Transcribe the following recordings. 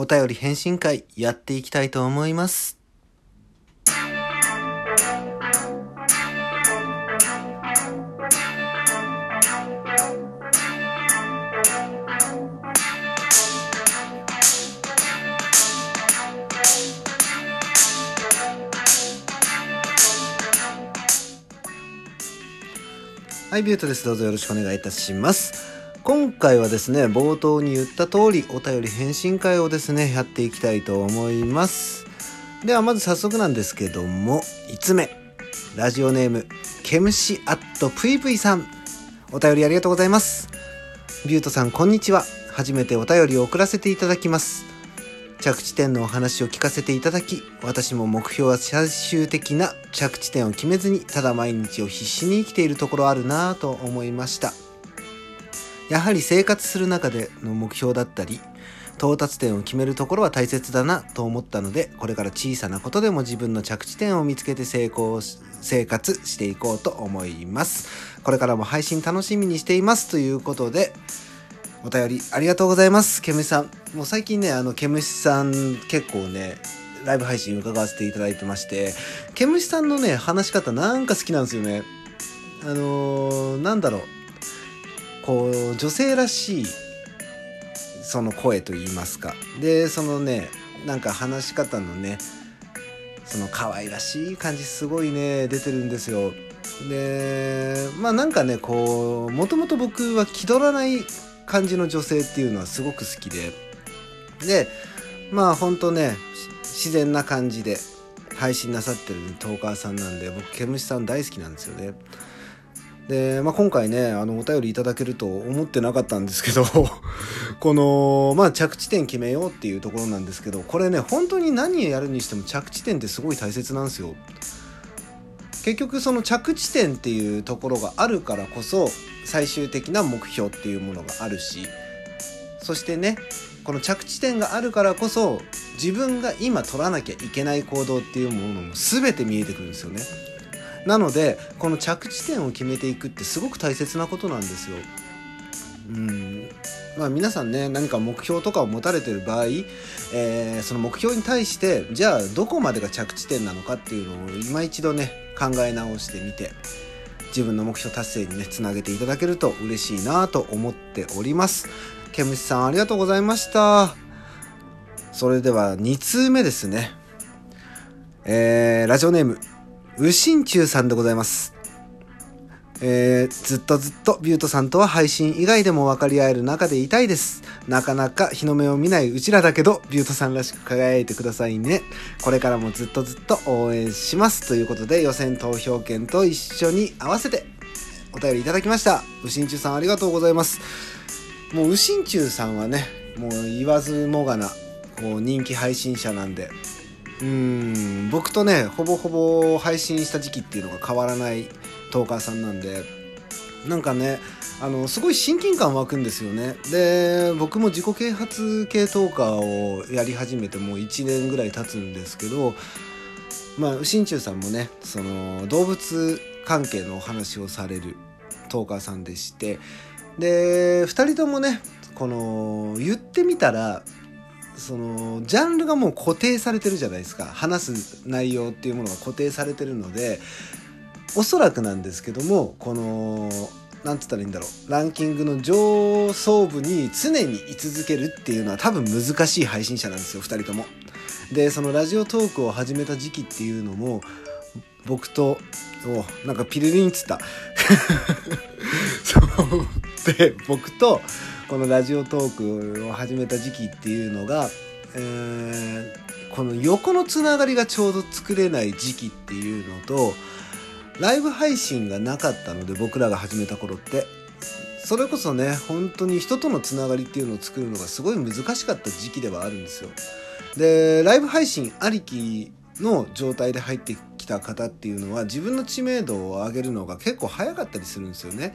お便り返信会やっていきたいと思います。はい、ビュートです。どうぞよろしくお願いいたします。今回はですね、冒頭に言った通り、お便り返信会をですね、やっていきたいと思います。では、まず早速なんですけども、5つ目。ラジオネーム、ケムシアットプイプイさん。お便りありがとうございます。ビュートさん、こんにちは。初めてお便りを送らせていただきます。着地点のお話を聞かせていただき私も目標は最終的な着地点を決めずにただ毎日を必死に生きているところあるなぁと思いましたやはり生活する中での目標だったり到達点を決めるところは大切だなと思ったのでこれから小さなことでも自分の着地点を見つけて成功生活していこうと思いますこれからも配信楽しみにしていますということでお便りありがとうございます。ケムシさん。もう最近ね、あの、ケムシさん結構ね、ライブ配信伺わせていただいてまして、ケムシさんのね、話し方なんか好きなんですよね。あのーなんだろう。こう、女性らしい、その声と言いますか。で、そのね、なんか話し方のね、その可愛らしい感じすごいね、出てるんですよ。で、まあなんかね、こう、もともと僕は気取らない感じの女性っていうのはすごく好きででまあほんとね自然な感じで配信なさってるトーカーさんなんで僕ケムシさん大好きなんですよねで、まあ、今回ねあのお便りいただけると思ってなかったんですけど このまあ着地点決めようっていうところなんですけどこれね本当に何やるにしても着地点ってすごい大切なんですよ。結局その着地点っていうところがあるからこそ最終的な目標っていうものがあるしそしてねこの着地点があるからこそ自分が今取らなきゃいけない行動っていうものも全て見えてくるんですよね。なのでこの着地点を決めていくってすごく大切なことなんですよ。うん。まあ皆さんね何か目標とかを持たれてる場合、えーその目標に対してじゃあどこまでが着地点なのかっていうのを今一度ね考え直してみて自分の目標達成にねつなげていただけると嬉しいなと思っております。ケムシさんありがとうございました。それでは2通目ですね。えー、ラジオネームうしんちゅうさんでございますえーずっとずっとビュートさんとは配信以外でも分かり合える中でいたいです。なかなか日の目を見ないうちらだけど、ビュートさんらしく輝いてくださいね。これからもずっとずっと応援します。ということで、予選投票券と一緒に合わせてお便りいただきました。うしんちゅうさんありがとうございます。もううしんちゅうさんはね、もう言わずもがな、こう人気配信者なんで、うん僕とねほぼほぼ配信した時期っていうのが変わらないトーカーさんなんでなんかねあのすごい親近感湧くんですよね。で僕も自己啓発系トーカーをやり始めてもう1年ぐらい経つんですけどまあ新中さんもねその動物関係のお話をされるトーカーさんでしてで2人ともねこの言ってみたらそのジャンルがもう固定されてるじゃないですか。話す内容っていうものが固定されてるのでおそらくなんですけどもこのなんつったらいいんだろう。ランキングの上層部に常に居続けるっていうのは多分難しい配信者なんですよ2人とも。でそのラジオトークを始めた時期っていうのも僕とおなんかピルリンっつった。そ うで僕とこのラジオトークを始めた時期っていうのが、えーこの横のつながりがちょうど作れない時期っていうのとライブ配信がなかったので僕らが始めた頃ってそれこそね本当に人とのつながりっていうのを作るのがすごい難しかった時期ではあるんですよ。でライブ配信ありきの状態で入ってきた方っていうのは自分の知名度を上げるのが結構早かったりするんですよね。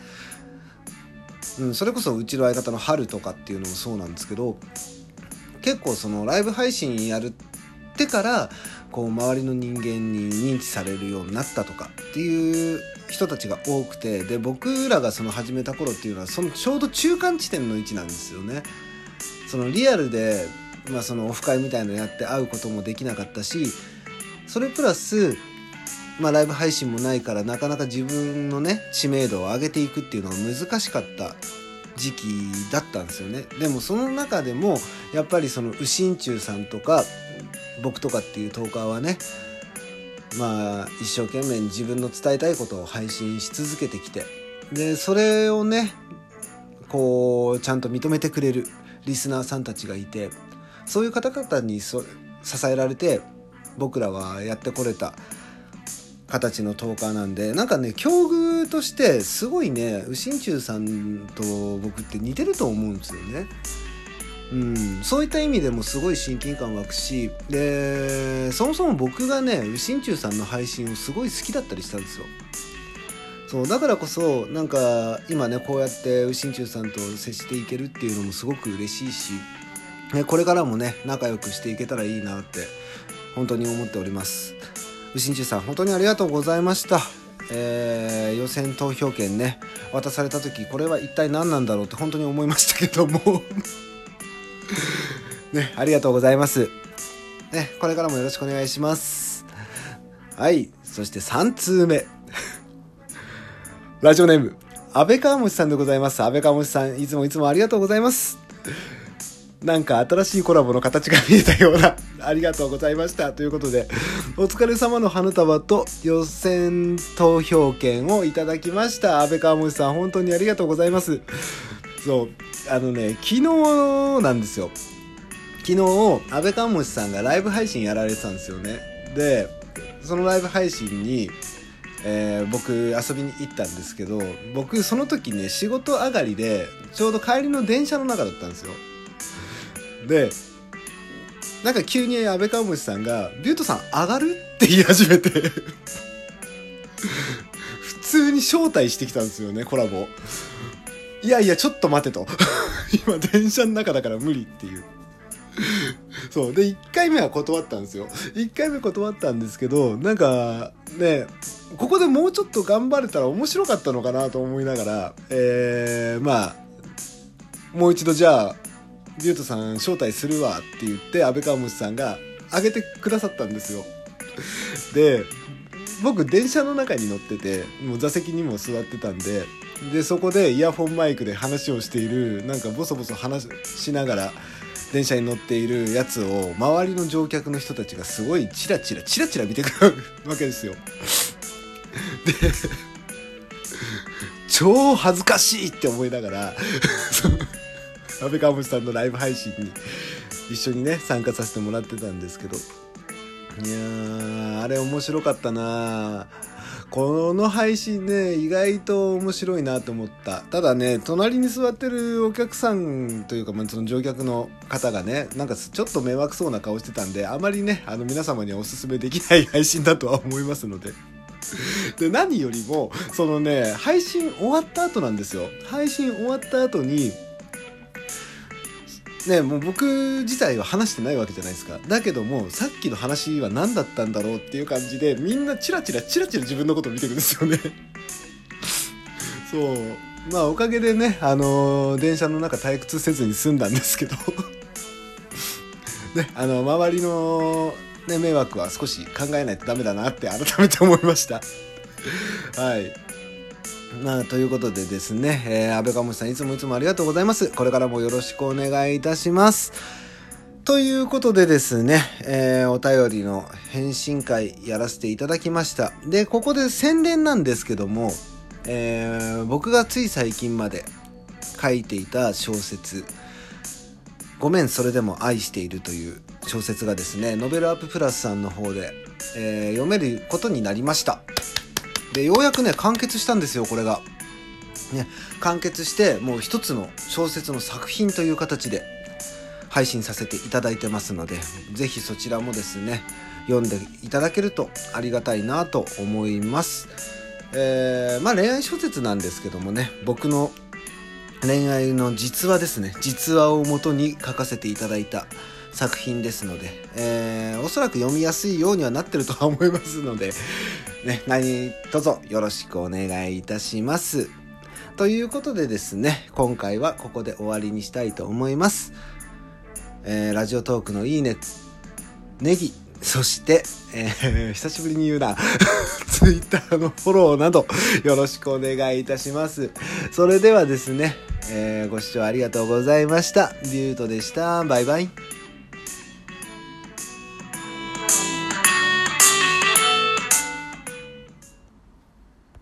うん、それこそうちの相方の春とかっていうのもそうなんですけど結構そのライブ配信やるってからこう周りの人間に認知されるようになったとかっていう人たちが多くてで僕らがその始めた頃っていうのはそのちょうど中間地点の位置なんですよね。そのリアルでまあ、そのオフ会みたいのやって会うこともできなかったしそれプラス、まあ、ライブ配信もないからなかなか自分のね知名度を上げていくっていうのが難しかった時期だったんですよね。でもその中でもやっぱりその右心中さんとか僕とかっていうトーカーはねまあ一生懸命自分の伝えたいことを配信し続けてきてでそれをねこうちゃんと認めてくれるリスナーさんたちがいてそういう方々に支えられて僕らはやってこれた。形のトーカーなんでなんかね境遇としてすごいね右心中さんと僕って似てると思うんですよね。うん、そういった意味でもすごい親近感湧くしでそもそも僕がね右心中さんの配信をすごい好きだったりしたんですよ。そうだからこそなんか今ねこうやって右心中さんと接していけるっていうのもすごく嬉しいし、ね、これからもね仲良くしていけたらいいなって本当に思っております。右心中さん本当にありがとうございました。えー、予選投票権ね渡された時これは一体何なんだろうって本当に思いましたけども ね、ありがとうございます。ね、これからもよろしくお願いします。はい、そして3通目。ラジオネーム、安倍川餅さんでございます。安倍川餅さん、いつもいつもありがとうございます。なんか新しいコラボの形が見えたような、ありがとうございました。ということで、お疲れ様の花束と予選投票権をいただきました。安倍川餅さん、本当にありがとうございます。そう、あのね、昨日なんですよ。昨日、安倍川餅さんがライブ配信やられてたんですよね。で、そのライブ配信に、えー、僕遊びに行ったんですけど僕その時ね仕事上がりでちょうど帰りの電車の中だったんですよでなんか急に安倍川虫さんが「ビュートさん上がる?」って言い始めて 普通に招待してきたんですよねコラボ。いやいやちょっと待てと。今電車の中だから無理っていう。そう。で1回目は断ったんですよ。1回目断ったんですけどなんかねここでもうちょっと頑張れたら面白かったのかなと思いながらえー、まあもう一度じゃあビュートさん招待するわって言って安倍川虫さんが挙げてくださったんですよで僕電車の中に乗っててもう座席にも座ってたんででそこでイヤホンマイクで話をしているなんかボソボソ話しながら電車に乗っているやつを周りの乗客の人たちがすごいチラチラチラチラ見てくるわけですよ。で超恥ずかしいって思いながら安倍川虫さんのライブ配信に一緒にね参加させてもらってたんですけど。いやーあれ面白かったな。この配信ね意外と面白いなと思った。ただね隣に座ってるお客さんというか、まあ、その乗客の方がねなんかちょっと迷惑そうな顔してたんであまりねあの皆様にはおすすめできない配信だとは思いますので。で何よりもそのね配信終わった後なんですよ。配信終わった後にね、もう僕自体は話してないわけじゃないですか。だけどもさっきの話は何だったんだろうっていう感じでみんなチラチラチラチラ自分のことを見てるんですよね。そう。まあおかげでねあのー、電車の中退屈せずに済んだんですけど。ねあの周りの、ね、迷惑は少し考えないとダメだなって改めて思いました。はい。まあ、ということでですね、えー、安倍鴨さんいつもいつもありがとうございます。これからもよろしくお願いいたします。ということでですね、えー、お便りの返信会やらせていただきました。で、ここで宣伝なんですけども、えー、僕がつい最近まで書いていた小説、ごめん、それでも愛しているという小説がですね、ノベルアッププラスさんの方で、えー、読めることになりました。でようやくね完結したんですよこれが。ね、完結してもう一つの小説の作品という形で配信させていただいてますので是非そちらもですね読んでいただけるとありがたいなと思います。えー、まあ恋愛小説なんですけどもね僕の恋愛の実話ですね実話をもとに書かせていただいた作品ですので、えー、おそらく読みやすいようにはなってるとは思いますので、ね、何卒よろしくお願いいたします。ということでですね、今回はここで終わりにしたいと思います。えーラジオトークのいいね、ネギ、そして、えー 久しぶりに言うな、ツイッターのフォローなどよろしくお願いいたします。それではですね、えーご視聴ありがとうございました。ビュートでした。バイバイ。